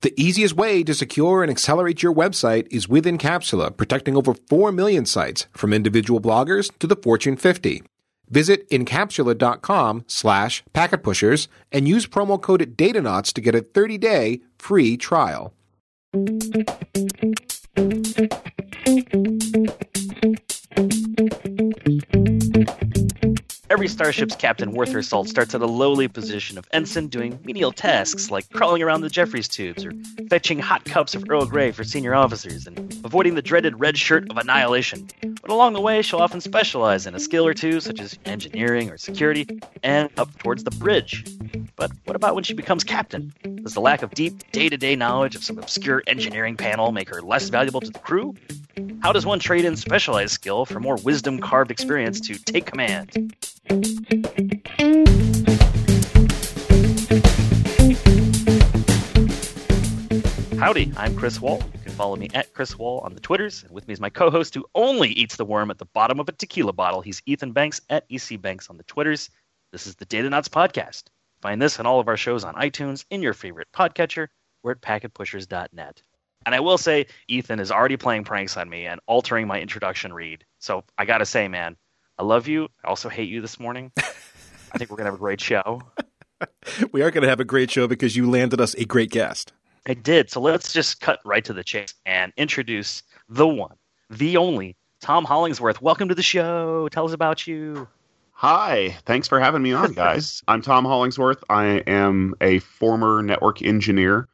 The easiest way to secure and accelerate your website is with Incapsula, protecting over 4 million sites from individual bloggers to the Fortune 50. Visit incapsula.com slash packetpushers and use promo code DATANAUTS to get a 30-day free trial. Every starship's captain worth her salt starts at a lowly position of ensign doing menial tasks like crawling around the Jefferies tubes or fetching hot cups of Earl Grey for senior officers and avoiding the dreaded red shirt of annihilation. But along the way, she'll often specialize in a skill or two, such as engineering or security, and up towards the bridge. But what about when she becomes captain? Does the lack of deep day to day knowledge of some obscure engineering panel make her less valuable to the crew? How does one trade in specialized skill for more wisdom carved experience to take command? Howdy, I'm Chris Wall. You can follow me at Chris Wall on the Twitters. And with me is my co host who only eats the worm at the bottom of a tequila bottle. He's Ethan Banks at EC Banks on the Twitters. This is the Datanauts Podcast. Find this and all of our shows on iTunes, in your favorite podcatcher, or at packetpushers.net. And I will say, Ethan is already playing pranks on me and altering my introduction read. So I got to say, man, I love you. I also hate you this morning. I think we're going to have a great show. we are going to have a great show because you landed us a great guest. I did. So let's just cut right to the chase and introduce the one, the only, Tom Hollingsworth. Welcome to the show. Tell us about you. Hi, thanks for having me on, guys. I'm Tom Hollingsworth. I am a former network engineer,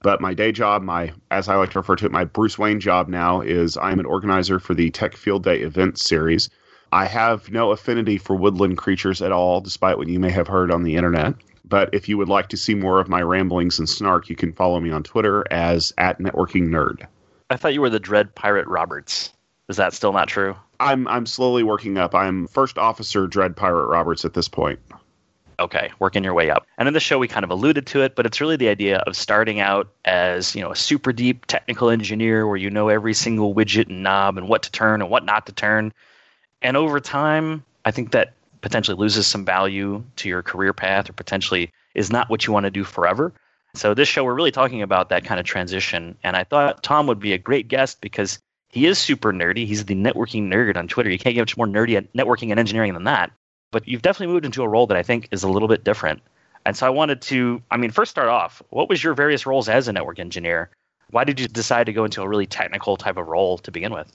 but my day job, my as I like to refer to it, my Bruce Wayne job now is I'm an organizer for the Tech Field Day event series. I have no affinity for woodland creatures at all, despite what you may have heard on the internet. But if you would like to see more of my ramblings and snark, you can follow me on Twitter as at networking nerd. I thought you were the Dread Pirate Roberts. Is that still not true? I'm I'm slowly working up. I'm first officer Dread Pirate Roberts at this point. Okay, working your way up. And in the show, we kind of alluded to it, but it's really the idea of starting out as you know a super deep technical engineer, where you know every single widget and knob and what to turn and what not to turn. And over time, I think that potentially loses some value to your career path or potentially is not what you want to do forever. So this show we're really talking about that kind of transition and I thought Tom would be a great guest because he is super nerdy. He's the networking nerd on Twitter. You can't get much more nerdy at networking and engineering than that. But you've definitely moved into a role that I think is a little bit different. And so I wanted to I mean first start off, what was your various roles as a network engineer? Why did you decide to go into a really technical type of role to begin with?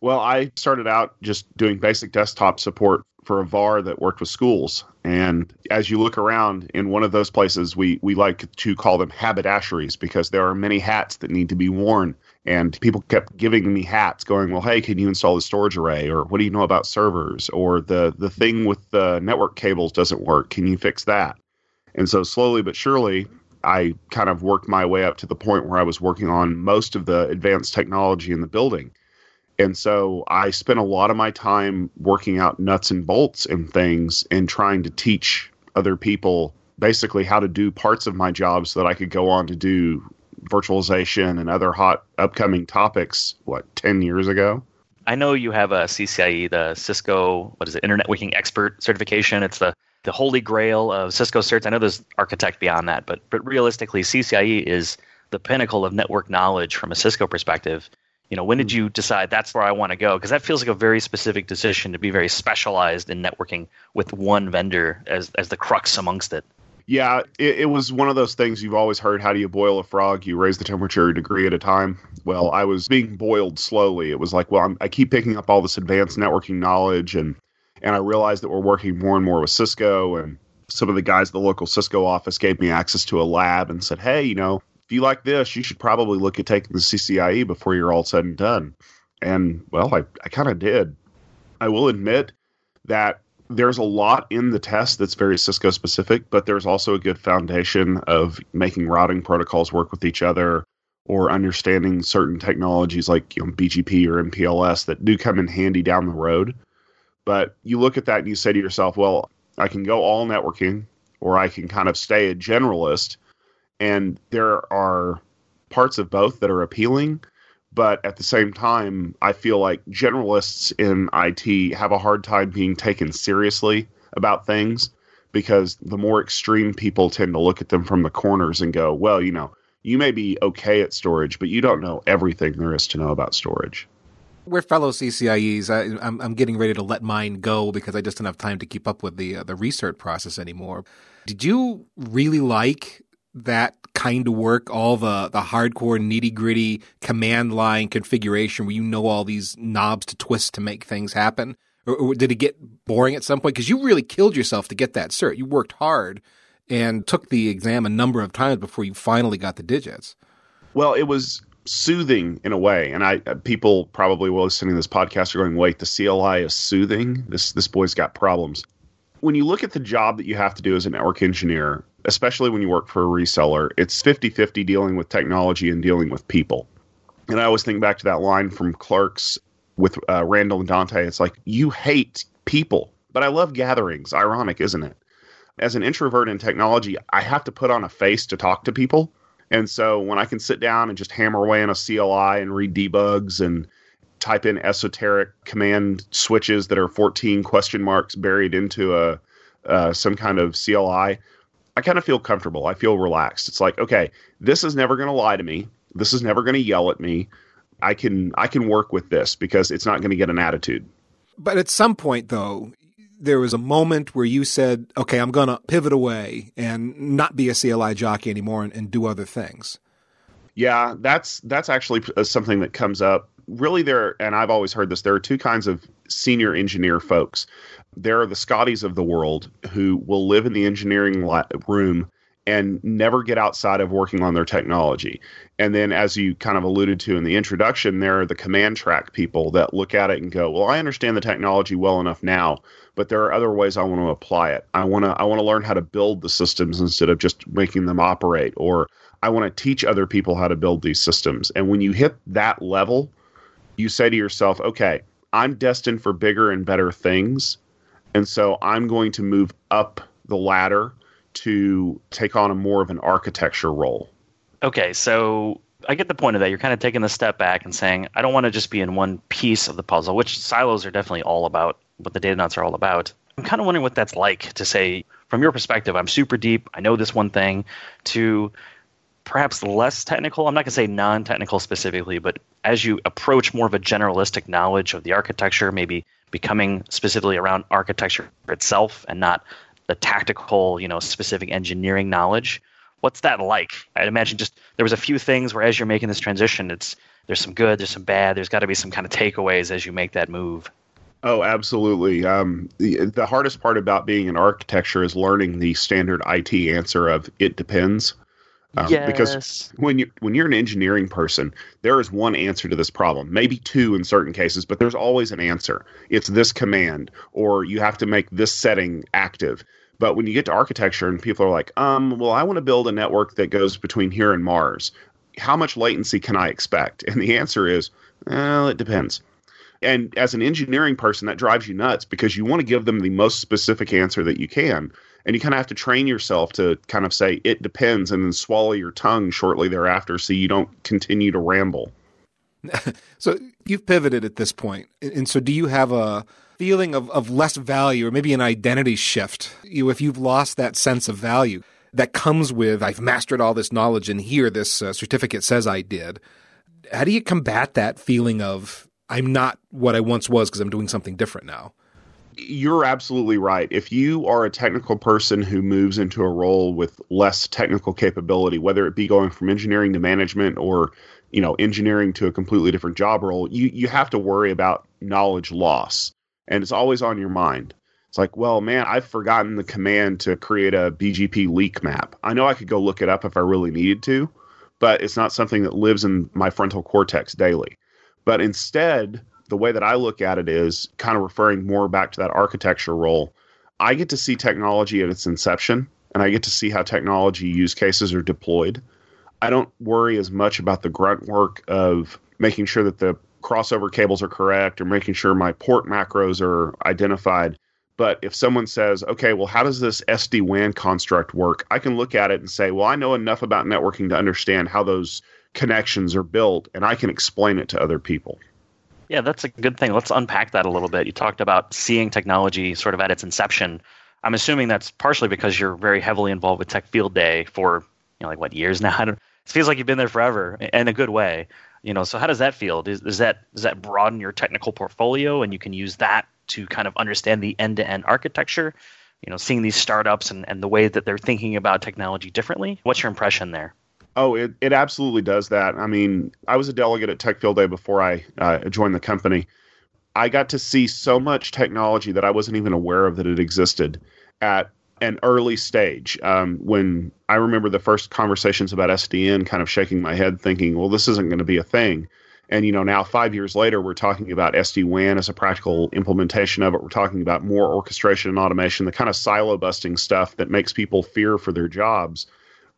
Well, I started out just doing basic desktop support for a VAR that worked with schools. And as you look around in one of those places, we, we like to call them haberdasheries because there are many hats that need to be worn. And people kept giving me hats going, well, hey, can you install the storage array? Or what do you know about servers? Or the, the thing with the network cables doesn't work. Can you fix that? And so slowly but surely, I kind of worked my way up to the point where I was working on most of the advanced technology in the building. And so I spent a lot of my time working out nuts and bolts and things and trying to teach other people basically how to do parts of my job so that I could go on to do virtualization and other hot upcoming topics, what, 10 years ago? I know you have a CCIE, the Cisco, what is it, Internet Networking Expert certification. It's the, the holy grail of Cisco certs. I know there's architect beyond that, but, but realistically, CCIE is the pinnacle of network knowledge from a Cisco perspective. You know, when did hmm. you decide that's where I want to go? Because that feels like a very specific decision to be very specialized in networking with one vendor as as the crux amongst it. Yeah, it, it, was one of those things you've always heard. How do you boil a frog? You raise the temperature a degree at a time. Well, I was being boiled slowly. It was like, well, I'm, i keep picking up all this advanced networking knowledge, and and I realized that we're working more and more with Cisco, and some of the guys at the local Cisco office gave me access to a lab and said, hey, you know, if you like this, you should probably look at taking the CCIE before you're all said and done. And well, I, I kind of did. I will admit that there's a lot in the test that's very Cisco specific, but there's also a good foundation of making routing protocols work with each other or understanding certain technologies like you know, BGP or MPLS that do come in handy down the road. But you look at that and you say to yourself, well, I can go all networking or I can kind of stay a generalist and there are parts of both that are appealing but at the same time i feel like generalists in it have a hard time being taken seriously about things because the more extreme people tend to look at them from the corners and go well you know You may be okay at storage, but you don't know everything there is to know about storage. We're fellow CCIEs. I, am I'm getting ready to let mine go because I just don't have time to keep up with the uh, the research process anymore. Did you really like that kind of work, all the, the hardcore nitty gritty command line configuration where you know all these knobs to twist to make things happen? Or, or did it get boring at some point? Because you really killed yourself to get that cert. You worked hard and took the exam a number of times before you finally got the digits. Well, it was soothing in a way, and I uh, people probably while listening to this podcast are going, "Wait, the CLI is soothing? This this boy's got problems." When you look at the job that you have to do as a network engineer, especially when you work for a reseller, it's 50-50 dealing with technology and dealing with people. And I always think back to that line from Clerks with uh, Randall and Dante. It's like you hate people, but I love gatherings. Ironic, isn't it? as an introvert in technology, I have to put on a face to talk to people. And so when I can sit down and just hammer away on a CLI and read debugs and type in esoteric command switches that are 14 question marks buried into a uh, some kind of CLI, I kind of feel comfortable. I feel relaxed. It's like, okay, this is never going to lie to me. This is never going to yell at me. I can I can work with this because it's not going to get an attitude. But at some point, though, there was a moment where you said, okay, I'm going to pivot away and not be a CLI jockey anymore and, and do other things? Yeah, that's that's actually uh, something that comes up. Really, there, and I've always heard this. There are two kinds of senior engineer folks. There are the Scotties of the world who will live in the engineering room and never get outside of working on their technology. And then, as you kind of alluded to in the introduction, there are the command track people that look at it and go, "Well, I understand the technology well enough now but there are other ways I want to apply it. I want to I want to learn how to build the systems instead of just making them operate or I want to teach other people how to build these systems. And when you hit that level, you say to yourself, "Okay, I'm destined for bigger and better things." And so I'm going to move up the ladder to take on a more of an architecture role. Okay, so I get the point of that. You're kind of taking the step back and saying, I don't want to just be in one piece of the puzzle, which silos are definitely all about what the Datanauts are all about. I'm kind of wondering what that's like to say, from your perspective, I'm super deep, I know this one thing, to perhaps less technical. I'm not going to say non technical specifically, but as you approach more of a generalistic knowledge of the architecture, maybe becoming specifically around architecture itself and not the tactical, you know, specific engineering knowledge. What's that like? I'd imagine just there was a few things where as you're making this transition, it's there's some good, there's some bad, there's got to be some kind of takeaways as you make that move. Oh, absolutely. Um, the the hardest part about being an architecture is learning the standard IT answer of "it depends." Um, yes. Because when you when you're an engineering person, there is one answer to this problem, maybe two in certain cases, but there's always an answer. It's this command, or you have to make this setting active. But when you get to architecture and people are like, um, well, I want to build a network that goes between here and Mars. How much latency can I expect? And the answer is, well, it depends. And as an engineering person, that drives you nuts because you want to give them the most specific answer that you can. And you kind of have to train yourself to kind of say, it depends, and then swallow your tongue shortly thereafter so you don't continue to ramble. so you've pivoted at this. And so do you have a feeling of, of less value or maybe an identity shift? You, if you've lost that sense of value that comes with, I've mastered all this knowledge and here this uh, certificate says I did. How do you combat that feeling of I'm not what I once was because I'm doing something different now. You're absolutely right. If you are a technical person who moves into a role with less technical capability, whether it be going from engineering to management or, you know, engineering to a completely different job role, you you have to worry about knowledge loss. And it's always on your mind. It's like, well, man, I've forgotten the command to create a BGP leak map. I know I could go look it up if I really needed to, but it's not something that lives in my frontal cortex daily. But instead, the way that I look at it is kind of referring more back to that architecture role. I get to see technology at its inception, and I get to see how technology use cases are deployed. I don't worry as much about the grunt work of making sure that the crossover cables are correct or making sure my port macros are identified. But if someone says, okay, well, how does this SD WAN construct work? I can look at it and say, well, I know enough about networking to understand how those connections are built and I can explain it to other people. Yeah, that's a good thing. Let's unpack that a little bit. You talked about seeing technology sort of at its inception. I'm assuming that's partially because you're very heavily involved with Tech Field Day for, you know, like what years now? it feels like you've been there forever in a good way. You know, so how does that feel? Does, does that does that broaden your technical portfolio, and you can use that to kind of understand the end to end architecture? You know, seeing these startups and, and the way that they're thinking about technology differently. What's your impression there? Oh, it, it absolutely does that. I mean, I was a delegate at Tech Field Day before I uh, joined the company. I got to see so much technology that I wasn't even aware of that it existed at an early stage. Um, when I remember the first conversations about SDN, kind of shaking my head, thinking, "Well, this isn't going to be a thing." And you know, now five years later, we're talking about SD WAN as a practical implementation of it. We're talking about more orchestration and automation, the kind of silo busting stuff that makes people fear for their jobs.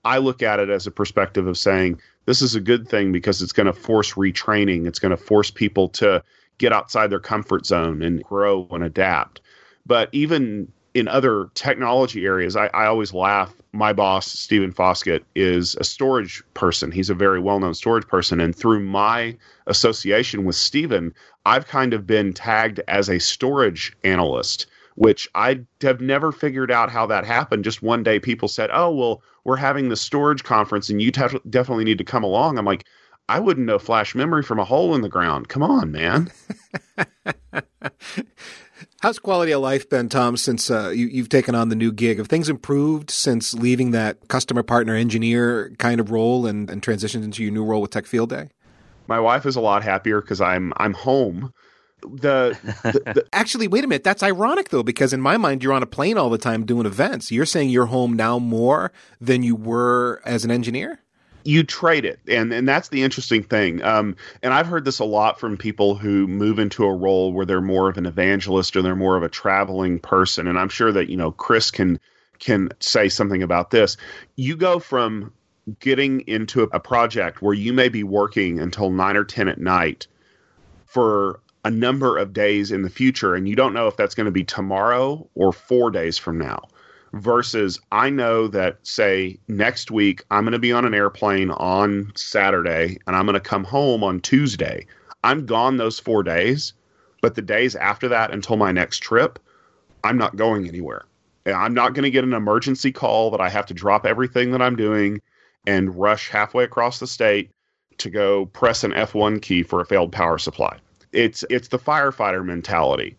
I look at it as a perspective of saying this is a good thing because it's going to force retraining. It's going to force people to get outside their comfort zone and grow and adapt. But even in other technology areas, I, I always laugh. My boss, Stephen Foskett, is a storage person. He's a very well known storage person. And through my association with Stephen, I've kind of been tagged as a storage analyst, which I have never figured out how that happened. Just one day, people said, Oh, well, we're having the storage conference and you te- definitely need to come along. I'm like, I wouldn't know flash memory from a hole in the ground. Come on, man. How's quality of life been, Tom, since uh, you, have taken on the new gig? Have things improved since leaving that customer partner engineer kind of role and, and transitioned into your new role with Tech Field Day? My wife is a lot happier because I'm I'm home. The, the, the actually, wait a minute. That's ironic though, because in my mind, you're on a plane all the time doing events. You're saying you're home now more than you were as an engineer? You trade it. And and that's the interesting thing. Um, and i've heard this a lot from people who move into a role where they're more of an evangelist or they're more of a traveling person. And i'm sure that you know chris can can say something about this. You go from getting into a project where you may be working until 9 or 10 at night for a number of days in the future and you don't know if that's going to be tomorrow or 4 days from now versus I know that say next week I'm going to be on an airplane on Saturday and I'm going to come home on Tuesday. I'm gone those 4 days, but the days after that until my next trip, I'm not going anywhere. I'm not going to get an emergency call that I have to drop everything that I'm doing and rush halfway across the state to go press an F1 key for a failed power supply. It's it's the firefighter mentality.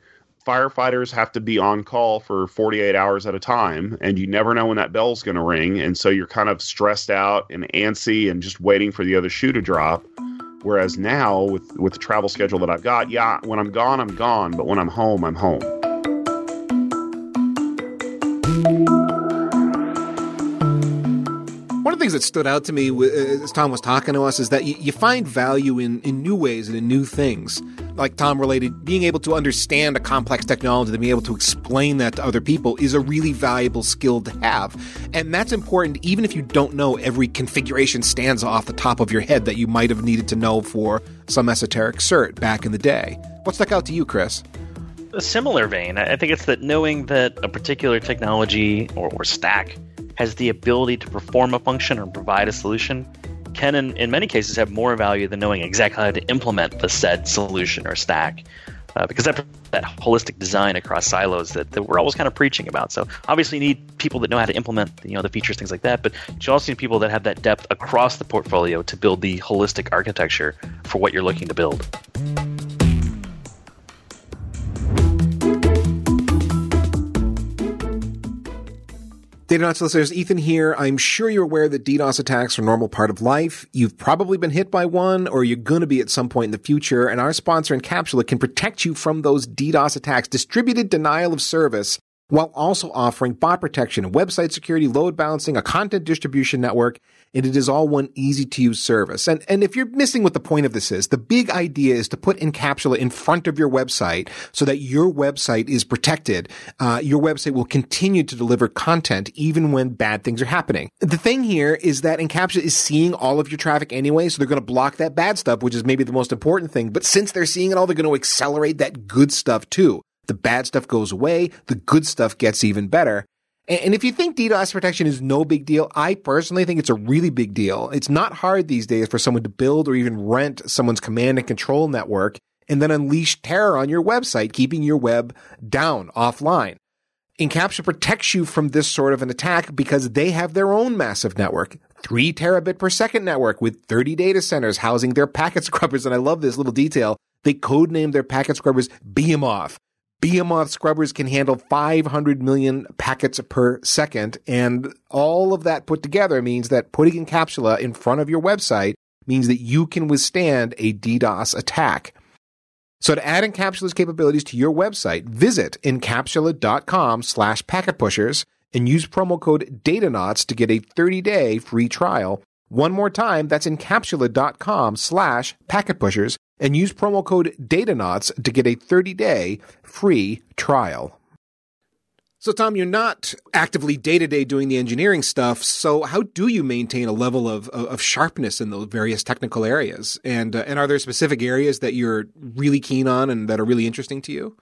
Firefighters have to be on call for 48 hours at a time and you never know when that bell's going to ring and so you're kind of stressed out and antsy and just waiting for the other shoe to drop. Whereas now with with the travel schedule that I've got yeah when I'm gone I'm gone but when I'm home I'm home. One of the things that stood out to me uh, as Tom was talking to us is that you, you find value in, in new ways and in new things like Tom related, being able to understand a complex technology and being able to explain that to other people is a really valuable skill to have. And that's important even if you don't know every configuration stands off the top of your head that you might have needed to know for some esoteric cert back in the day. What stuck out to you, Chris? A similar vein. I think it's that knowing that a particular technology or, or stack has the ability to perform a function or provide a solution can, in, in many cases, have more value than knowing exactly how to implement the said solution or stack. Uh, because that that holistic design across silos that, that we're always kind of preaching about. So obviously you need people that know how to implement you know the features, things like that. But you also need people that have that depth across the portfolio to build the holistic architecture for what you're looking to build. Datanauts listeners, Ethan here. I'm sure you're aware that DDoS attacks are a normal part of life. You've probably been hit by one or you're going to be at some point in the future. And our sponsor Incapsula can protect you from those DDoS attacks, distributed denial of service, while also offering bot protection, website security, load balancing, a content distribution network, and it is all one easy to use service. And, and if you're missing what the point of this is, the big idea is to put Incapsula in front of your website so that your website is protected. Uh, your website will continue to deliver content even when bad things are happening. The thing here is that Incapsula is seeing all of your traffic anyway, so they're going to block that bad stuff, which is maybe the most important thing. But since they're seeing it all, they're going to accelerate that good stuff too. The bad stuff goes away. The good stuff gets even better. And if you think DDoS protection is no big deal, I personally think it's a really big deal. It's not hard these days for someone to build or even rent someone's command and control network and then unleash terror on your website, keeping your web down offline. Incapsula protects you from this sort of an attack because they have their own massive network. 3 terabit per second network with 30 data centers housing their packet scrubbers. And I love this little detail. They codenamed their packet scrubbers Behemoth. Behemoth scrubbers can handle 500 million packets per second. And all of that put together means that putting Incapsula in front of your website means that you can withstand a DDoS attack. So to add Incapsula's capabilities to your website, visit incapsula.com slash packetpushers and use promo code DATANAUTS to get a 30-day free trial. One more time, that's incapsula.com slash packetpushers and use promo code DATANAUTS to get a 30-day free trial. So, Tom, you're not actively day to day doing the engineering stuff. So, how do you maintain a level of, of sharpness in those various technical areas? And uh, and are there specific areas that you're really keen on and that are really interesting to you?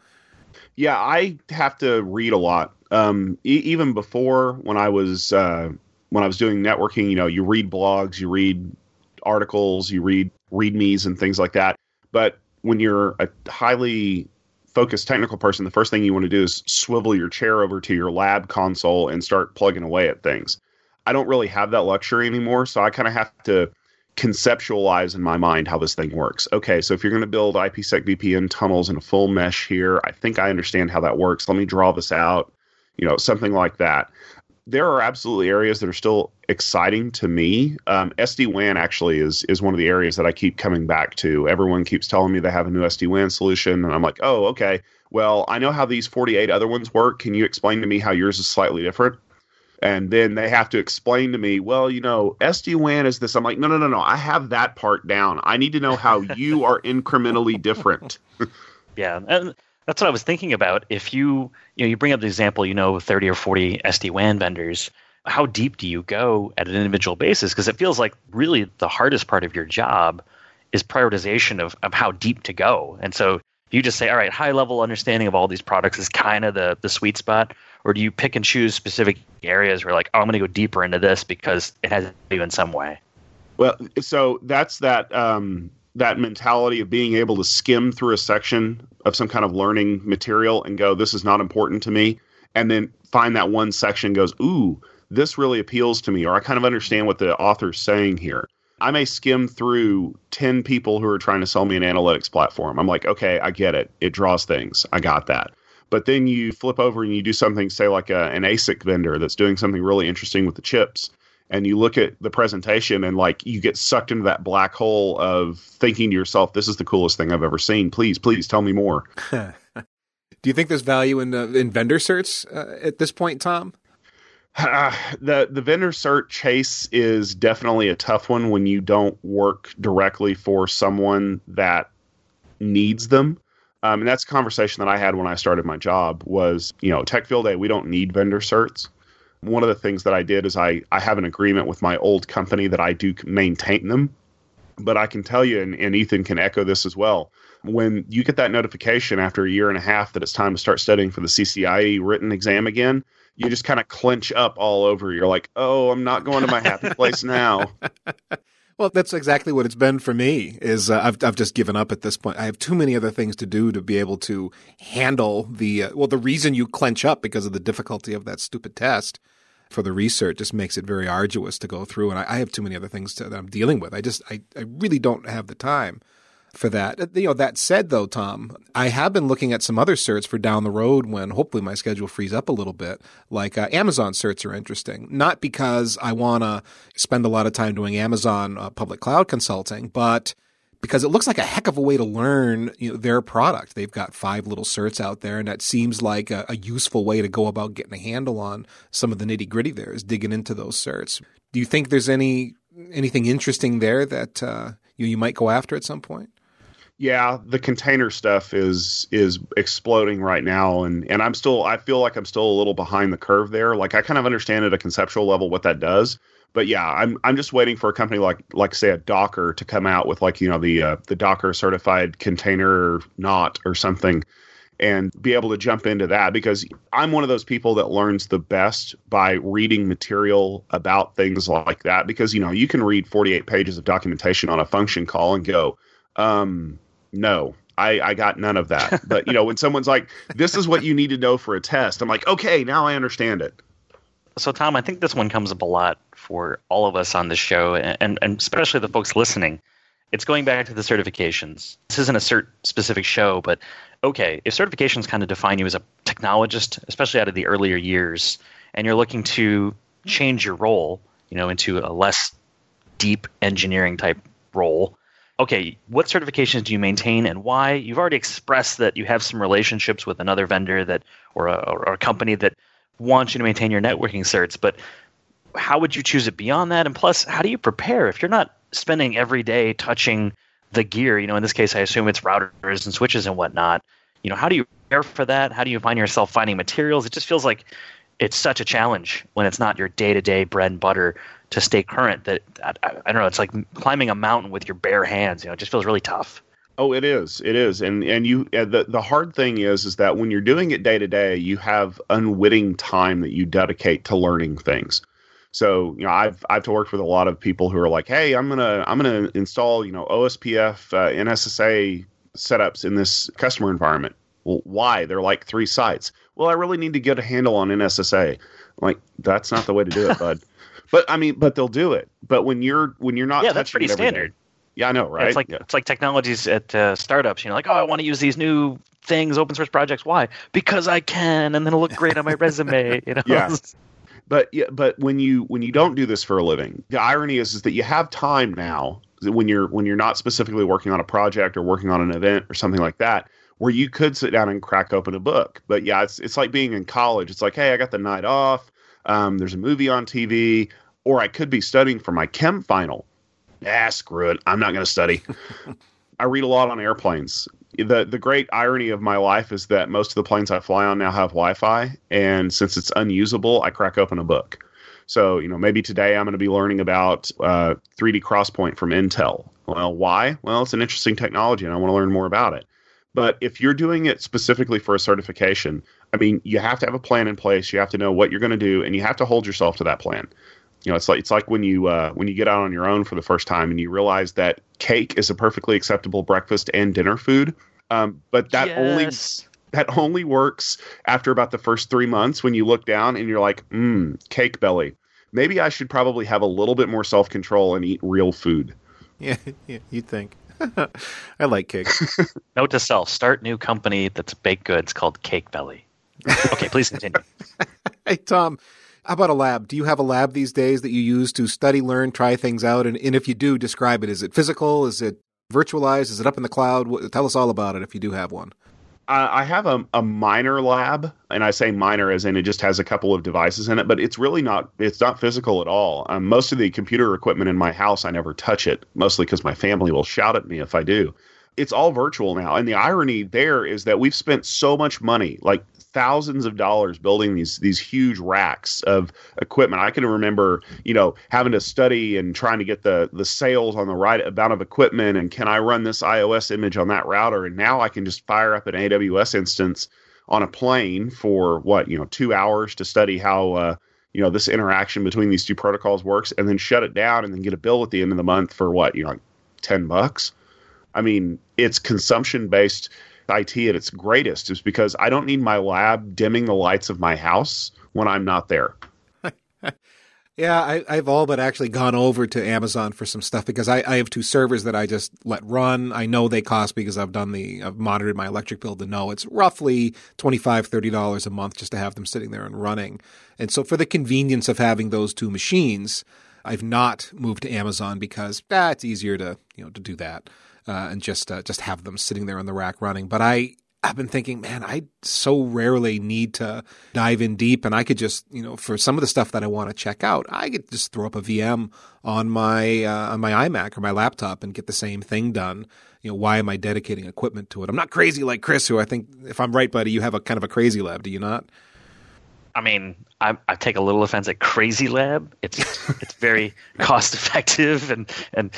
Yeah, I have to read a lot. Um, e- even before when I was uh, when I was doing networking, you know, you read blogs, you read articles, you read readmes and things like that. But when you're a highly focused technical person, the first thing you want to do is swivel your chair over to your lab console and start plugging away at things. I don't really have that luxury anymore, so I kind of have to conceptualize in my mind how this thing works. Okay, so if you're going to build IPsec VPN tunnels in a full mesh here, I think I understand how that works. Let me draw this out, you know, something like that there are absolutely areas that are still exciting to me. Um, SD WAN actually is is one of the areas that I keep coming back to. Everyone keeps telling me they have a new SD WAN solution, and I'm like, oh, okay. Well, I know how these 48 other ones work. Can you explain to me how yours is slightly different? And then they have to explain to me, well, you know, SD WAN is this. I'm like, no, no, no, no. I have that part down. I need to know how you are incrementally different. yeah, and that's what I was thinking about. If you you know you bring up the example, you know, 30 or 40 SD WAN vendors, how deep do you go at an individual basis? Because it feels like really the hardest part of your job is prioritization of, of how deep to go. And so you just say, all right, high level understanding of all these products is kind of the the sweet spot, or do you pick and choose specific areas where like, oh, I'm going to go deeper into this because it has you in some way? Well, so that's that um, that mentality of being able to skim through a section of some kind of learning material and go, this is not important to me, and then find that one section goes, ooh, this really appeals to me, or I kind of understand what the author's saying here. I may skim through 10 people who are trying to sell me an analytics platform. I'm like, okay, I get it. It draws things. I got that. But then you flip over and you do something, say, like a, an ASIC vendor that's doing something really interesting with the chips and you look at the presentation and like you get sucked into that black hole of thinking to yourself, "This is the coolest thing I've ever seen. Please, please tell me more." Do you think there's value in uh, in vendor certs uh, at this point, Tom? Uh, the the vendor cert chase is definitely a tough one when you don't work directly for someone that needs them. Um, and that's a conversation that I had when I started my job was, you know, Tech Field Day, we don't need vendor certs one of the things that I did is I, I have an agreement with my old company that I do maintain them. But I can tell you, and, and Ethan can echo this as well, when you get that notification after a year and a half that it's time to start studying for the CCIE written exam again, you just kind of clench up all over. You're like, oh, I'm not going to my happy place now. Well, that's exactly what it's been for me. Is uh, I've I've just given up at this point. I have too many other things to do to be able to handle the uh, well. The reason you clench up because of the difficulty of that stupid test for the research just makes it very arduous to go through, and I, I have too many other things to, that I'm dealing with. I just I I really don't have the time for that. Uh, you know, that said though, Tom, I have been looking at some other certs for down the road when hopefully my schedule frees up a little bit. Like uh, Amazon certs are interesting, not because I want to spend a lot of time doing Amazon uh, public cloud consulting, but because it looks like a heck of a way to learn you know, their product. They've got five little certs out there, and that seems like a, a useful way to go about getting a handle on some of the nitty gritty there is digging into those certs. Do you think there's any anything interesting there that uh, you, you might go after at some point? yeah, the container stuff is is exploding right now, and and I'm still I feel like I'm still a little behind the curve there. Like I kind of understand at a conceptual level what that does, but yeah, I'm I'm just waiting for a company like like say a Docker to come out with like you know the uh, the Docker certified container not or something, and be able to jump into that because I'm one of those people that learns the best by reading material about things like that because you know you can read 48 pages of documentation on a function call and go. Um, no, I, I got none of that. But you know, when someone's like, "This is what you need to know for a test," I'm like, "Okay, now I understand it." So Tom, I think this one comes up a lot for all of us on the show, and, and especially the folks listening. It's going back to the certifications. This isn't a cert specific show, but okay, if certifications kind of define you as a technologist, especially out of the earlier years, and you're looking to change your role, you know, into a less deep engineering type role, okay, what certifications do you maintain and why? You've already expressed that you have some relationships with another vendor that or a, or a company that wants you to maintain your networking certs, but how would you choose it beyond that? And plus, how do you prepare if you're not spending every day touching the gear? You know, in this case, I assume it's routers and switches and whatnot. You know, how do you prepare for that? How do you find yourself finding materials? It just feels like it's such a challenge when it's not your day to day bread and butter to stay current that I, I, don't know it's like climbing a mountain with your bare hands you know it just feels really tough oh it is. It is. And and you the the hard thing is is that when you're doing it day to day you have unwitting time that you dedicate to learning things. So you know i've i've worked with a lot of people who are like hey i'm gonna i'm gonna install you know ospf uh, nssa setups in this customer environment. Well why? They're like three sites. Well i really need to get a handle on nssa like that's not the way to do it bud. But I mean, but they'll do it. But when you're when you're not, yeah, that's pretty standard. Yeah, I know, right? It's like yeah. it's like technologies at uh, startups. You know, like oh, I want to use these new things, open source projects. Why? Because I can, and then it'll look great on my resume. You know. Yeah. But yeah, but when you when you don't do this for a living, the irony is is that you have time now when you're when you're not specifically working on a project or working on an event or something like that where you could sit down and crack open a book. But yeah, it's it's like being in college. It's like, hey, I got the night off. Um, there's a movie on TV, or I could be studying for my chem final. Ah, screw it. I'm not going to study. I read a lot on airplanes. The the great irony of my life is that most of the planes I fly on now have Wi-Fi, and since it's unusable, I crack open a book. So you know, maybe today I'm going to be learning about uh, 3D XPoint from Intel. Well, why? Well, it's an interesting technology, and I want to learn more about it. But if you're doing it specifically for a certification, I mean, you have to have a plan in place. You have to know what you're going to do, and you have to hold yourself to that plan. You know, it's like it's like when you uh, when you get out on your own for the first time and you realize that cake is a perfectly acceptable breakfast and dinner food. Um, but that yes. only that only works after about the first three months when you look down and you're like, mmm, cake belly. Maybe I should probably have a little bit more self control and eat real food. Yeah, yeah you think. I like cake. Note to self: start new company that's baked goods called Cake Belly. Okay, please continue. hey Tom, how about a lab? Do you have a lab these days that you use to study, learn, try things out? And, and if you do, describe it. Is it physical? Is it virtualized? Is it up in the cloud? Tell us all about it if you do have one. I have a, a minor lab, and I say minor as in it just has a couple of devices in it, but it's really not it's not physical at all. Um, most of the computer equipment in my house, I never touch it, mostly because my family will shout at me if I do. It's all virtual now, and the irony there is that we've spent so much money, like thousands of dollars building these these huge racks of equipment. I can remember, you know, having to study and trying to get the the sales on the right amount of equipment and can I run this IOS image on that router? And now I can just fire up an AWS instance on a plane for what you know two hours to study how uh, you know this interaction between these two protocols works, and then shut it down and then get a bill at the end of the month for what you know like ten bucks. I mean, it's consumption based IT at its greatest is because I don't need my lab dimming the lights of my house when I'm not there. yeah, I, have all but actually gone over to Amazon for some stuff because I, I, have two servers that I just let run. I know they cost because I've done the I've monitored my electric bill to know it's roughly $25, $30 a month just to have them sitting there and running. And so for the convenience of having those two machines, I've not moved to Amazon because ah, it's easier to you know to do that uh, and just uh, just have them sitting there on the rack running. But I I've been thinking, man, I so rarely need to dive in deep, and I could just, you know, for some of the stuff that I want to check out, I could just throw up a VM on my uh, on my iMac or my laptop and get the same thing done. You know, why am I dedicating equipment to it? I'm not crazy like Chris, who I think, if I'm right, buddy, you have a kind of a crazy lab, do you not? I mean, I, I take a little offense at crazy lab. It's it's very cost effective and and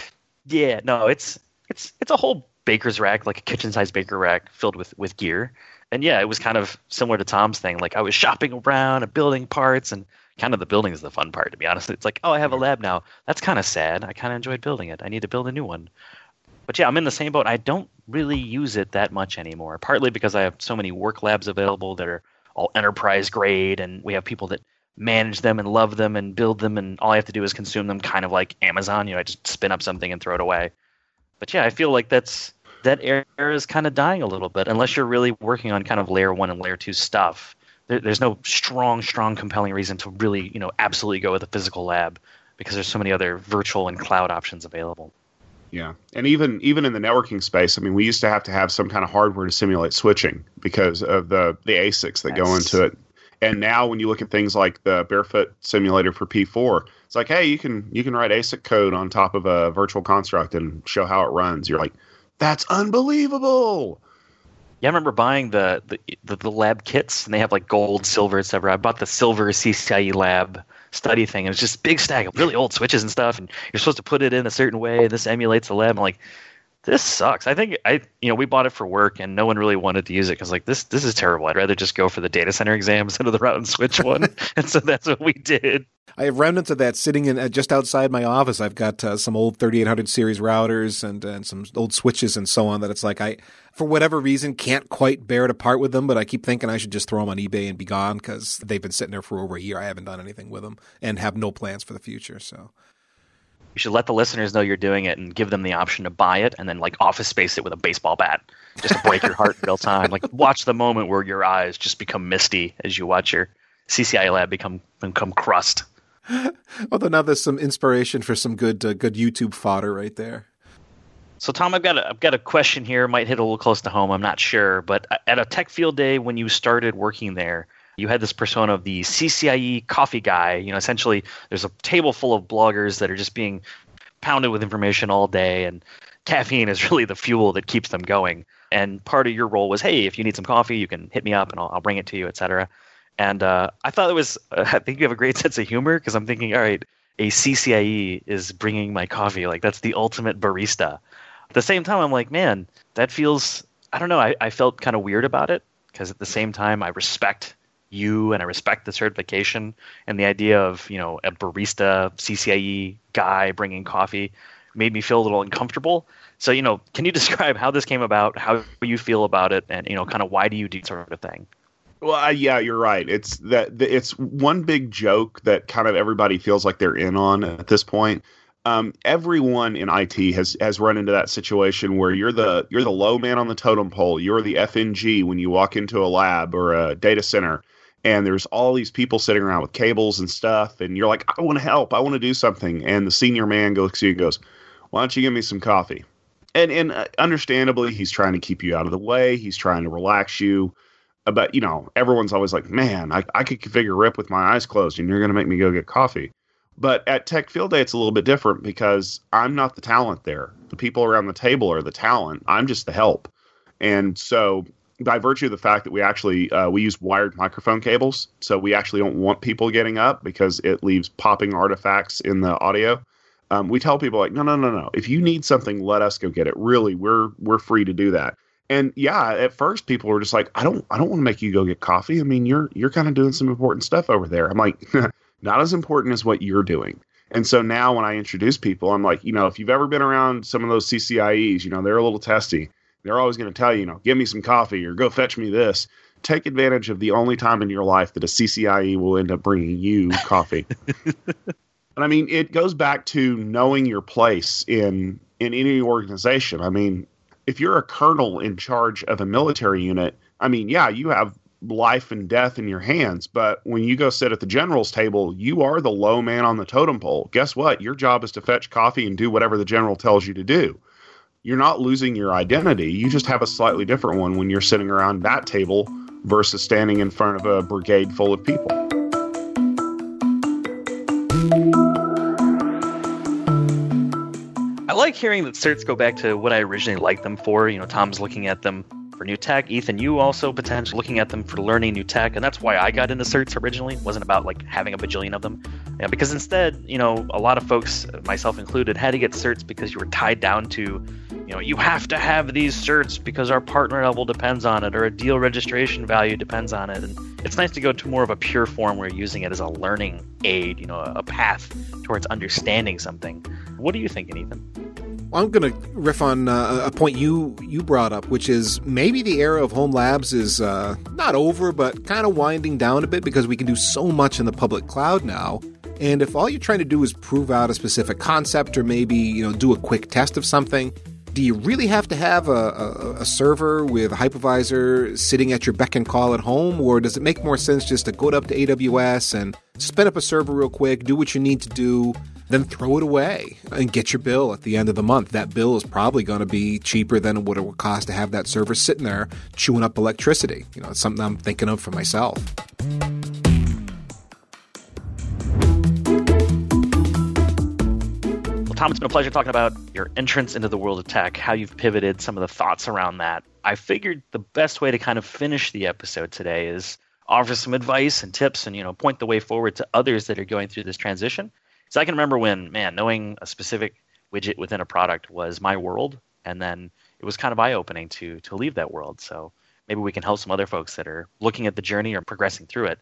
yeah, no, it's it's it's a whole baker's rack, like a kitchen sized baker rack filled with with gear. And yeah, it was kind of similar to Tom's thing. Like I was shopping around and building parts, and kind of the building is the fun part. To be honest, it's like, oh, I have a lab now. That's kind of sad. I kind of enjoyed building it. I need to build a new one. But yeah, I'm in the same boat. I don't really use it that much anymore. Partly because I have so many work labs available that are all enterprise grade, and we have people that manage them and love them and build them, and all I have to do is consume them, kind of like Amazon. You know, I just spin up something and throw it away. But yeah, I feel like that's that era is kind of dying a little bit unless you're really working on kind of layer one and layer two stuff. There, there's no strong, strong, compelling reason to really, you know, absolutely go with a physical lab because there's so many other virtual and cloud options available. Yeah, and even even in the networking space, I mean, we used to have to have some kind of hardware to simulate switching because of the the ASICs that go into it. And now, when you look at things like the Barefoot simulator for P4, it's like, hey, you can you can write ASIC code on top of a virtual construct and show how it runs. You're like, that's unbelievable. Yeah, I remember buying the, the the, lab kits, and they have like gold, silver, etc. I bought the silver CCIE lab study thing, and it's just big stack of really old switches and stuff, and you're supposed to put it in a certain way. And this emulates the lab. I'm like, this sucks. I think I, you know, we bought it for work, and no one really wanted to use it because like this, this is terrible. I'd rather just go for the data center exam instead of the route and switch one, and so that's what we did. I have remnants of that sitting in uh, just outside my office. I've got uh, some old 3800 series routers and and some old switches and so on. That it's like I, for whatever reason, can't quite bear to part with them. But I keep thinking I should just throw them on eBay and be gone because they've been sitting there for over a year. I haven't done anything with them and have no plans for the future. So you should let the listeners know you're doing it and give them the option to buy it and then like office space it with a baseball bat just to break your heart in real time. Like watch the moment where your eyes just become misty as you watch your CCIE lab become become crust. Although now there's some inspiration for some good uh, good YouTube fodder right there. So Tom, I've got a, I've got a question here. Might hit a little close to home. I'm not sure, but at a tech field day when you started working there, you had this persona of the CCIE coffee guy. You know, essentially, there's a table full of bloggers that are just being pounded with information all day, and caffeine is really the fuel that keeps them going. And part of your role was, hey, if you need some coffee, you can hit me up, and I'll, I'll bring it to you, etc. And uh, I thought it was, uh, I think you have a great sense of humor because I'm thinking, all right, a CCIE is bringing my coffee. Like, that's the ultimate barista. At the same time, I'm like, man, that feels, I don't know, I, I felt kind of weird about it because at the same time, I respect you and I respect the certification and the idea of, you know, a barista CCIE guy bringing coffee made me feel a little uncomfortable. So, you know, can you describe how this came about, how you feel about it, and, you know, kind of why do you do sort of thing? Well, yeah, you're right. It's that it's one big joke that kind of everybody feels like they're in on at this point. Um, everyone in IT has has run into that situation where you're the you're the low man on the totem pole. You're the FNG when you walk into a lab or a data center, and there's all these people sitting around with cables and stuff, and you're like, I want to help, I want to do something, and the senior man goes to you and goes, Why don't you give me some coffee? And and uh, understandably, he's trying to keep you out of the way. He's trying to relax you but you know, everyone's always like, man, I, I could configure RIP with my eyes closed, and you're going to make me go get coffee. But at Tech Field Day, it's a little bit different because I'm not the talent there. The people around the table are the talent. I'm just the help. And so, by virtue of the fact that we actually uh, we use wired microphone cables, so we actually don't want people getting up because it leaves popping artifacts in the audio. Um, we tell people like, no, no, no, no. If you need something, let us go get it. Really, we're we're free to do that and yeah, at first people were just like, I don't, I don't want to make you go get coffee. I mean, you're, you're kind of doing some important stuff over there. I'm like, not as important as what you're doing. And so now when I introduce people, I'm like, you know, if you've ever been around some of those CCIEs, you know, they're a little testy. They're always going to tell you, you know, give me some coffee or go fetch me this. Take advantage of the only time in your life that a CCIE will end up bringing you coffee. and I mean, it goes back to knowing your place in in any organization. I mean, if you're a colonel in charge of a military unit, I mean, yeah, you have life and death in your hands, but when you go sit at the general's table, you are the low man on the totem pole. Guess what? Your job is to fetch coffee and do whatever the general tells you to do. You're not losing your identity. You just have a slightly different one when you're sitting around that table versus standing in front of a brigade full of people. I like hearing that certs go back to what I originally liked them for. You know, Tom's looking at them for new tech. Ethan, you also potentially looking at them for learning new tech, and that's why I got into certs originally. It wasn't about like having a bajillion of them, yeah, because instead, you know, a lot of folks, myself included, had to get certs because you were tied down to, you know, you have to have these certs because our partner level depends on it, or a deal registration value depends on it, and it's nice to go to more of a pure form where you're using it as a learning aid, you know, a path towards understanding something. What are you thinking, Ethan? I'm going to riff on uh, a point you you brought up, which is maybe the era of home labs is uh, not over, but kind of winding down a bit because we can do so much in the public cloud now. And if all you're trying to do is prove out a specific concept or maybe you know do a quick test of something, do you really have to have a, a, a, server with a hypervisor sitting at your beck and call at home, or does it make more sense just to go up to AWS and spin up a server real quick, do what you need to do, then throw it away and get your bill at the end of the month? That bill is probably going to be cheaper than what it would cost to have that server sitting there chewing up electricity. You know, it's something I'm thinking of for myself. Tom, it's been a pleasure talking about your entrance into the world of tech, how you've pivoted, some of the thoughts around that. I figured the best way to kind of finish the episode today is offer some advice and tips and you know point the way forward to others that are going through this transition. So I can remember when, man, knowing a specific widget within a product was my world, and then it was kind of eye-opening to to leave that world. So maybe we can help some other folks that are looking at the journey or progressing through it.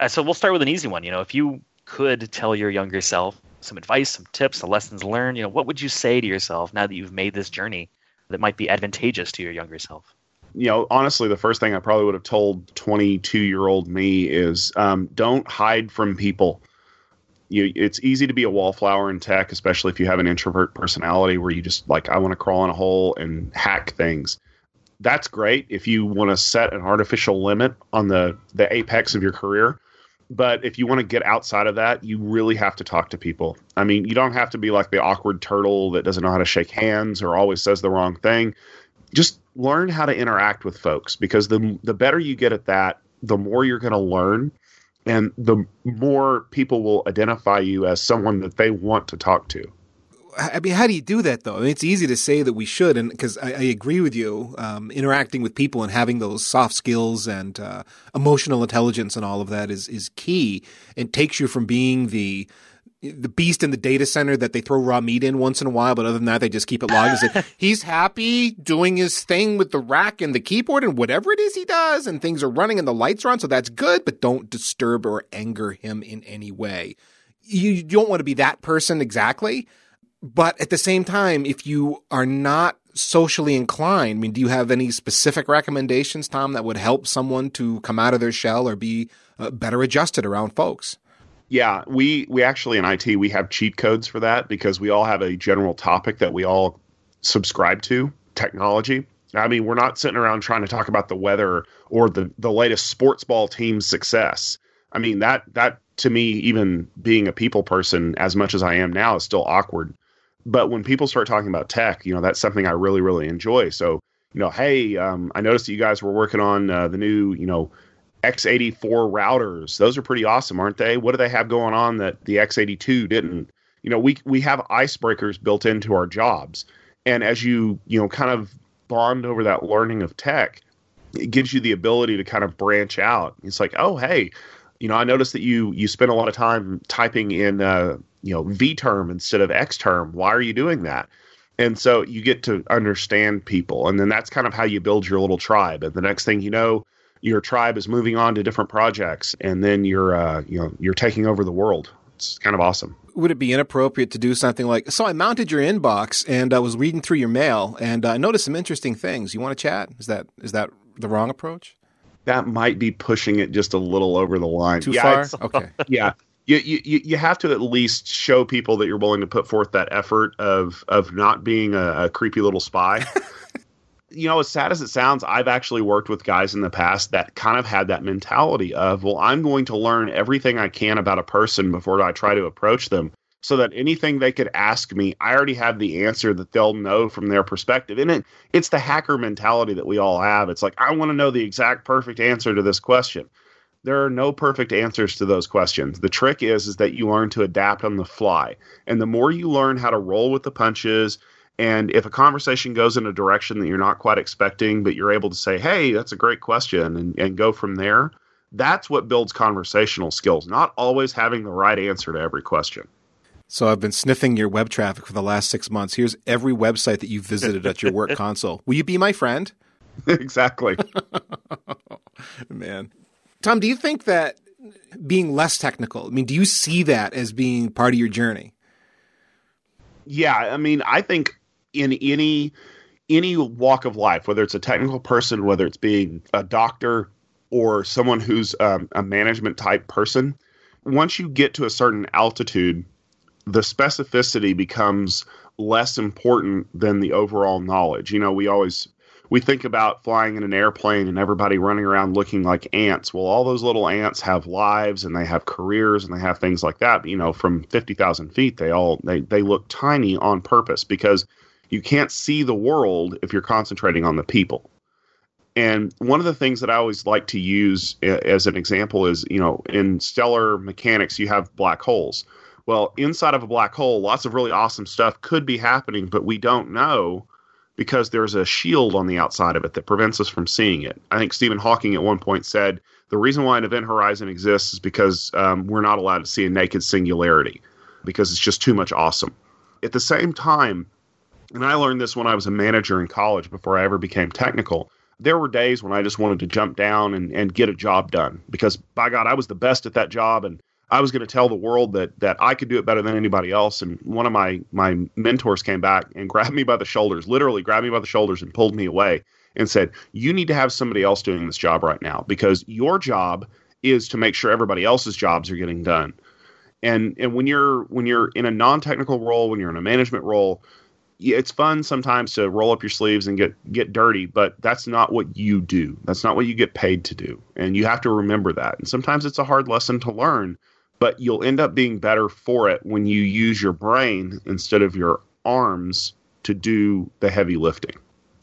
Uh, so we'll start with an easy one. You know, if you could tell your younger self some advice, some tips, some lessons learned? You know, what would you say to yourself now that you've made this journey that might be advantageous to your younger self? You know, honestly, the first thing I probably would have told 22 year old me is um, don't hide from people. You, it's easy to be a wallflower in tech, especially if you have an introvert personality where you just like, I want to crawl in a hole and hack things. That's great if you want to set an artificial limit on the, the apex of your career but if you want to get outside of that, you really have to talk to people. I mean, you don't have to be like the awkward turtle that doesn't know how to shake hands or always says the wrong thing. Just learn how to interact with folks because the the better you get at that, the more you're going to learn and the more people will identify you as someone that they want to talk to. I mean, how do you do that though? I mean, it's easy to say that we should, and because I, I, agree with you, um, interacting with people and having those soft skills and uh, emotional intelligence and all of that is is key. It takes you from being the the beast in the data center that they throw raw meat in once in a while, but other than that, they just keep it logged. Say, he's happy doing his thing with the rack and the keyboard and whatever it is he does, and things are running and the lights are on, so that's good, but don't disturb or anger him in any way. You don't want to be that person exactly but at the same time, if you are not socially inclined, I mean, do you have any specific recommendations, Tom, that would help someone to come out of their shell or be uh, better adjusted around folks? Yeah, we we actually in IT we have cheat codes for that because we all have a general topic that we all subscribe to, technology. I mean, we're not sitting around trying to talk about the weather or the the latest sports ball team's success. I mean, that that to me even being a people person as much as I am now is still awkward but when people start talking about tech, you know, that's something I really, really enjoy. So, you know, hey, um, I noticed that you guys were working on uh, the new, you know, x84 routers. Those are pretty awesome, aren't they? What do they have going on that the x82 didn't? You know, we we have icebreakers built into our jobs, and as you you know kind of bond over that learning of tech, it gives you the ability to kind of branch out. It's like, oh, hey, you know, I noticed that you you spend a lot of time typing in uh, you know v term instead of x term why are you doing that? And so you get to understand people and then that's kind of how you build your little tribe and the next thing you know your tribe is moving on to different projects and then you're uh, you know you're taking over the world. It's kind of awesome. Would it be inappropriate to do something like so i mounted your inbox and i was reading through your mail and i noticed some interesting things. You want to chat? Is that is that the wrong approach? That might be pushing it just a little over the line. Too yeah, far? okay. Yeah you, you you have to at least show people that you're willing to put forth that effort of of not being a, a creepy little spy. you know, as sad as it sounds, I've actually worked with guys in the past that kind of had that mentality of, well, I'm going to learn everything I can about a person before I try to approach them so that anything they could ask me, I already have the answer that they'll know from their perspective. And it, it's the hacker mentality that we all have. It's like, I want to know the exact perfect answer to this question there are no perfect answers to those questions. The trick is is that you learn to adapt on the fly. And the more you learn how to roll with the punches and if a conversation goes in a direction that you're not quite expecting, but you're able to say, "Hey, that's a great question," and, and go from there, that's what builds conversational skills. Not always having the right answer to every question. So I've been sniffing your web traffic for the last six months. Here's every website that you've visited at your work console. Will you be my friend? exactly. Man. Tom, do you think that being less technical, I mean, do you see that as being part of your journey? Yeah, I mean, I think in any any walk of life, whether it's a technical person, whether it's being a doctor or someone who's um, a management type person, once you get to a certain altitude, the specificity becomes less important than the overall knowledge. You know, we always we think about flying in an airplane and everybody running around looking like ants. Well, all those little ants have lives and they have careers and they have things like that. You know, from 50,000 feet, they all, they, they look tiny on purpose because you can't see the world if you're concentrating on the people. And one of the things that I always like to use as an example is, you know, in stellar mechanics, you have black holes. Well, inside of a black hole, lots of really awesome stuff could be happening, but we don't know because there's a shield on the outside of it that prevents us from seeing it. I think Stephen Hawking at one point said the reason why an event horizon exists is because um, we're not allowed to see a naked singularity because it's just too much awesome. At the same time, and I learned this when I was a manager in college before I ever became technical. There were days when I just wanted to jump down and, and get a job done because by God, I was the best at that job and I was going to tell the world that that I could do it better than anybody else. And one of my my mentors came back and grabbed me by the shoulders, literally grabbed me by the shoulders and pulled me away and said, "You need to have somebody else doing this job right now because your job is to make sure everybody else's jobs are getting done." And and when you're when you're in a non-technical role, when you're in a management role, it's fun sometimes to roll up your sleeves and get get dirty, but that's not what you do. That's not what you get paid to do, and you have to remember that. And sometimes it's a hard lesson to learn but you'll end up being better for it when you use your brain instead of your arms to do the heavy lifting.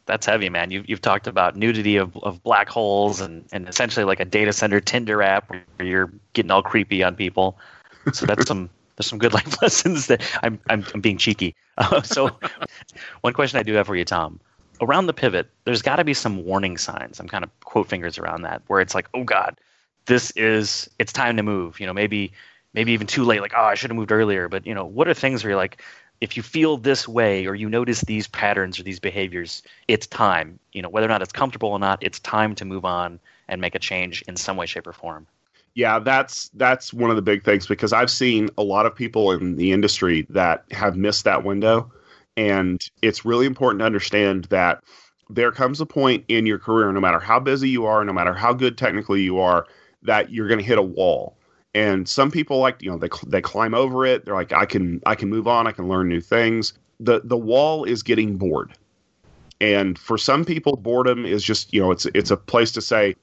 That's heavy, man. You've, you've talked about nudity of, of black holes and, and essentially like a data center Tinder app where you're getting all creepy on people. So that's some there's some good life lessons that I'm I'm, I'm being cheeky. Uh, so one question I do have for you, Tom. Around the pivot, there's got to be some warning signs. I'm kind of quote fingers around that, where it's like, oh God, this is it's time to move. You know, maybe maybe even too late. Like, oh, I should have moved earlier. But you know, what are things where you're like, if you feel this way or you notice these patterns or these behaviors, it's time. You know, whether or not it's comfortable or not, it's time to move on and make a change in some way, shape, or form. Yeah, that's that's one of the big things because I've seen a lot of people in the industry that have missed that window, and it's really important to understand that there comes a point in your career, no matter how busy you are, no matter how good technically you are, that you're going to hit a wall. And some people like you know they they climb over it. They're like I can I can move on. I can learn new things. The the wall is getting bored. And for some people, boredom is just you know it's it's a place to say,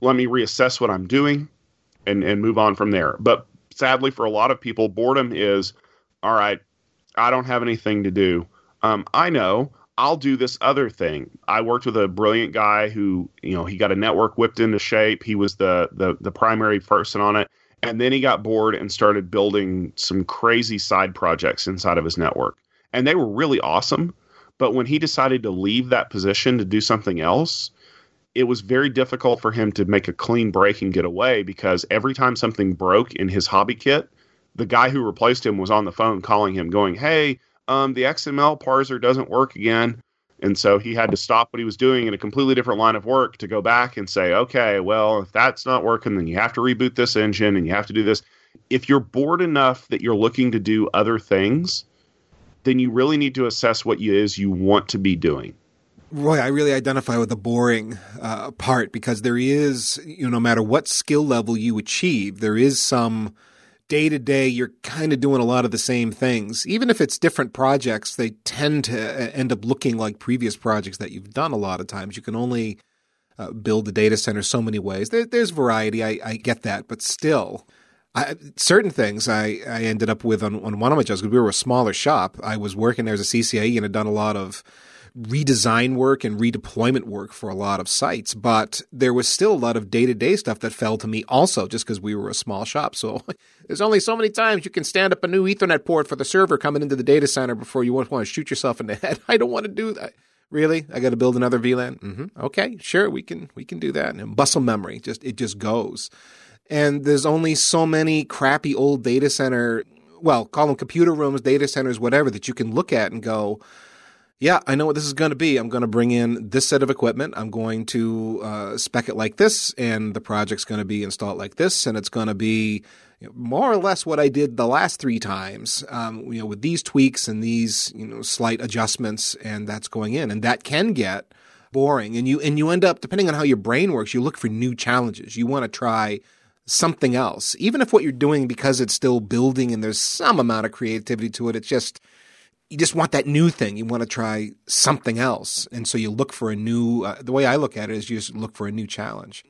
let me reassess what I'm doing, and and move on from there. But sadly, for a lot of people, boredom is all right. I don't have anything to do. Um, I know I'll do this other thing. I worked with a brilliant guy who, you know, he got a network whipped into shape. He was the the the primary person on it. And then he got bored and started building some crazy side projects inside of his network. And they were really awesome. But when he decided to leave that position to do something else, it was very difficult for him to make a clean break and get away because every time something broke in his hobby kit, the guy who replaced him was on the phone calling him, going, Hey, um, the XML parser doesn't work again. And so he had to stop what he was doing in a completely different line of work to go back and say, okay, well, if that's not working, then you have to reboot this engine and you have to do this. If you're bored enough that you're looking to do other things, then you really need to assess what it is you want to be doing. Roy, I really identify with the boring uh, part because there is, you know, no matter what skill level you achieve, there is some day to day, you're kind of doing a lot of the same things. Even if it's different projects, they tend to uh, end up looking like previous projects that you've done a lot of times. You can only uh, build the data center so many ways. There, there's variety, I, I, get that, but still. I, certain things I, I ended up with on, on one of my jobs because we were a smaller shop. I was working there as a CCIE and had done a lot of redesign work and redeployment work for a lot of sites, but there was still a lot of day to day stuff that fell to me also just because we were a small shop. So there's only so many times you can stand up a new Ethernet port for the server coming into the data center before you want to shoot yourself in the head. I don't want to do that. Really? I got to build another VLAN? Mm-hmm. Okay, sure, we can we can do that. And muscle memory, just it just goes. And there's only so many crappy old data center, well, call them computer rooms, data centers, whatever, that you can look at and go, yeah, I know what this is going to be. I'm going to bring in this set of equipment. I'm going to uh, spec it like this, and the project's going to be installed like this, and it's going to be more or less what I did the last three times. Um, you know, with these tweaks and these you know slight adjustments, and that's going in, and that can get boring. And you and you end up depending on how your brain works, you look for new challenges. You want to try something else, even if what you're doing because it's still building and there's some amount of creativity to it. It's just you just want that new thing. You want to try something else. And so you look for a new, uh, the way I look at it is you just look for a new challenge.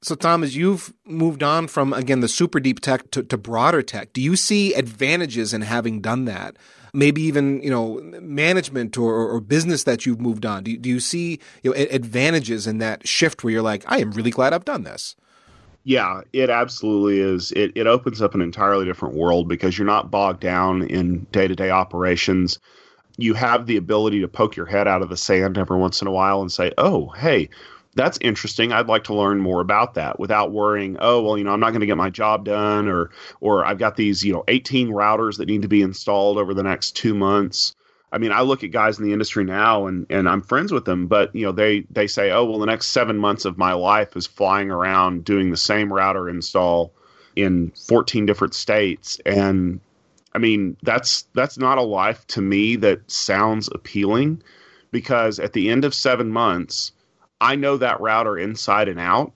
So, Tom, as you've moved on from, again, the super deep tech to, to broader tech, do you see advantages in having done that? Maybe even, you know, management or, or business that you've moved on. Do, do you see you know, advantages in that shift where you're like, I am really glad I've done this? Yeah, it absolutely is. It, it opens up an entirely different world because you're not bogged down in day to day operations. You have the ability to poke your head out of the sand every once in a while and say, oh, hey, that's interesting. I'd like to learn more about that without worrying, oh, well, you know, I'm not going to get my job done or or I've got these, you know, 18 routers that need to be installed over the next 2 months. I mean, I look at guys in the industry now and, and I'm friends with them, but you know, they, they say, oh, well, the next seven months of my life is flying around doing the same router install in 14 different states. And I mean, that's, that's not a life to me that sounds appealing because at the end of seven months, I know that router inside and out,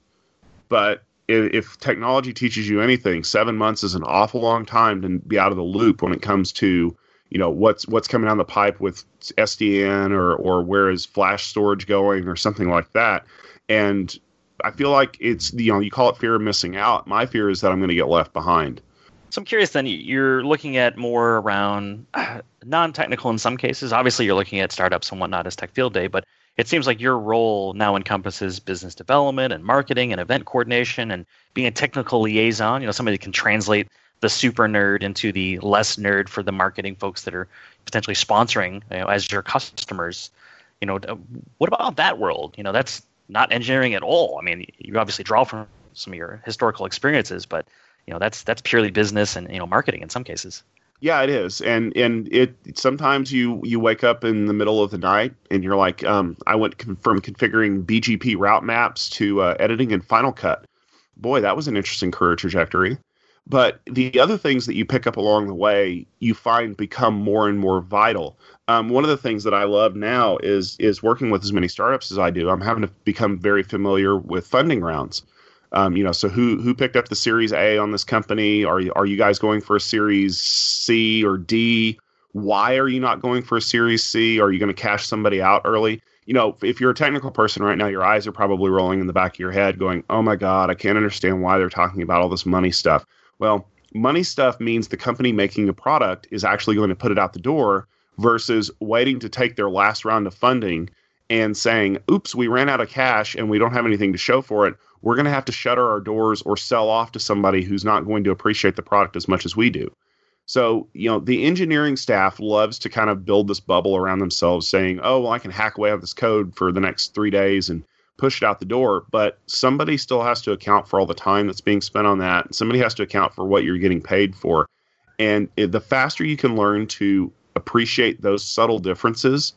but if, if technology teaches you anything, seven months is an awful long time to be out of the loop when it comes to you know what's what's coming down the pipe with SDN or or where is flash storage going or something like that. And I feel like it's you know you call it fear of missing out. My fear is that I'm going to get left behind. So I'm curious. Then you're looking at more around non-technical in some cases. Obviously, you're looking at startups and whatnot as Tech Field Day, but it seems like your role now encompasses business development and marketing and event coordination and being a technical liaison. You know, somebody that can translate the super nerd into the less nerd for the marketing folks that are potentially sponsoring you know, as your customers. You know, what about that world? You know, that's not engineering at all. I mean, you obviously draw from some of your historical experiences, but you know, that's that's purely business and you know marketing in some cases. Yeah, it is, and and it sometimes you you wake up in the middle of the night and you're like, um, I went from configuring BGP route maps to uh, editing in Final Cut. Boy, that was an interesting career trajectory. But the other things that you pick up along the way, you find become more and more vital. Um, one of the things that I love now is is working with as many startups as I do. I'm having to become very familiar with funding rounds. Um, you know, so who who picked up the Series A on this company? Are you, are you guys going for a Series C or D? Why are you not going for a Series C? Are you going to cash somebody out early? You know, if you're a technical person right now, your eyes are probably rolling in the back of your head, going, "Oh my God, I can't understand why they're talking about all this money stuff." Well, money stuff means the company making a product is actually going to put it out the door versus waiting to take their last round of funding and saying, oops, we ran out of cash and we don't have anything to show for it. We're going to have to shutter our doors or sell off to somebody who's not going to appreciate the product as much as we do. So, you know, the engineering staff loves to kind of build this bubble around themselves saying, oh, well, I can hack away at this code for the next three days and push it out the door, but somebody still has to account for all the time that's being spent on that. Somebody has to account for what you're getting paid for. And it, the faster you can learn to appreciate those subtle differences,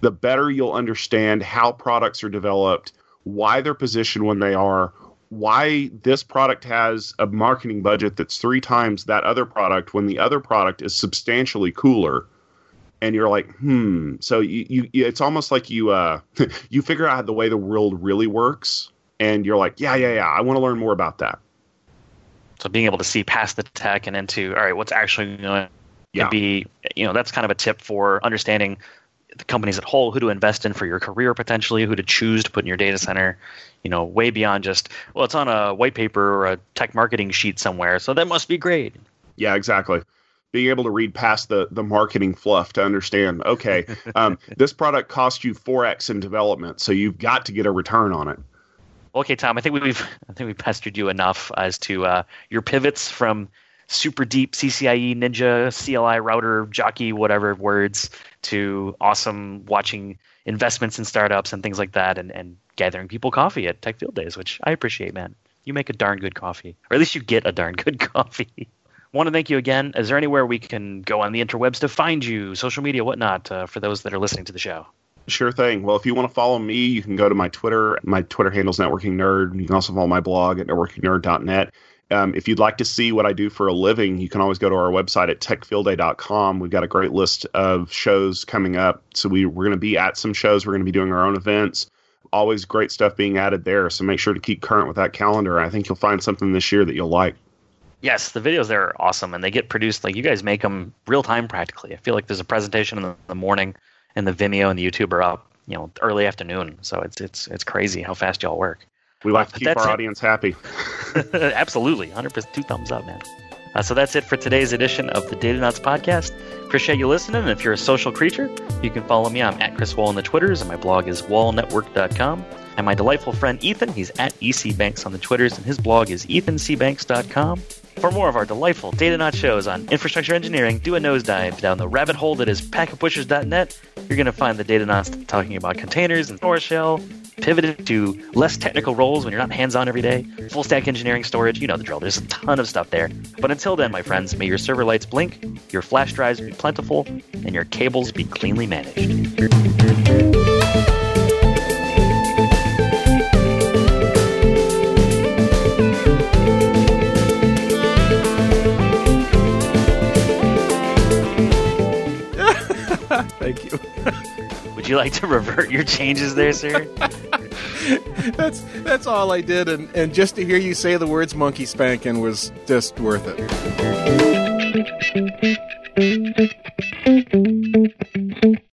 the better you'll understand how products are developed, why they're positioned when they are, why this product has a marketing budget that's three times that other product when the other product is substantially cooler and you're like, hmm. So you, you it's almost like you uh you figure out the way the world really works, and you're like, yeah, yeah, yeah. I want to learn more about that. So being able to see past the tech and into all right, what's actually going to yeah. be, you know, that's kind of a tip for understanding the companies at whole, who to invest in for your career potentially, who to choose to put in your data center, you know, way beyond just, well, it's on a white paper or a tech marketing sheet somewhere, so that must be great. Yeah, exactly being able to read past the the marketing fluff to understand okay um, this product cost you 4x in development so you've got to get a return on it. Okay tom i think we've i think we've pestered you enough as to uh, your pivots from super deep ccie ninja cli router jockey whatever words to awesome watching investments in startups and things like that and, and gathering people coffee at tech field days which i appreciate man. You make a darn good coffee or at least you get a darn good coffee want to thank you again. Is there anywhere we can go on the interwebs to find you, social media, whatnot, uh, for those that are listening to the show? Sure thing. Well, if you want to follow me, you can go to my Twitter. My Twitter handle is Networking Nerd. You can also follow my blog at networkingnerd.net. Um, if you'd like to see what I do for a living, you can always go to our website at techfieldday.com. We've got a great list of shows coming up. So we, we're going to be at some shows. We're going to be doing our own events. Always great stuff being added there. So make sure to keep current with that calendar. I think you'll find something this year that you'll like. Yes, the videos there are awesome, and they get produced like you guys make them real time practically. I feel like there's a presentation in the, morning, and the Vimeo and the YouTube are up, you know, early afternoon. So it's it's it's crazy how fast y'all work. We like to keep our it. audience happy. Absolutely, 100% two thumbs up, man. Uh, so that's it for today's edition of the Datanauts podcast. Appreciate you listening. And if you're a social creature, you can follow me. I'm at Chris Wahl on the Twitters, and my blog is wahlnetwork.com. And my delightful friend Ethan, he's at ECBanks on the Twitters, and his blog is ethancbanks.com. For more of our delightful Datanauts shows on infrastructure engineering, do a nosedive down the rabbit hole that is packetpushers.net. You're going to find the Data Datanauts talking about containers and PowerShell, pivoted to less technical roles when you're not hands on every day, full stack engineering storage, you know the drill. There's a ton of stuff there. But until then, my friends, may your server lights blink, your flash drives be plentiful, and your cables be cleanly managed. Thank you. Would you like to revert your changes there, sir? that's that's all I did, and, and just to hear you say the words monkey spanking was just worth it.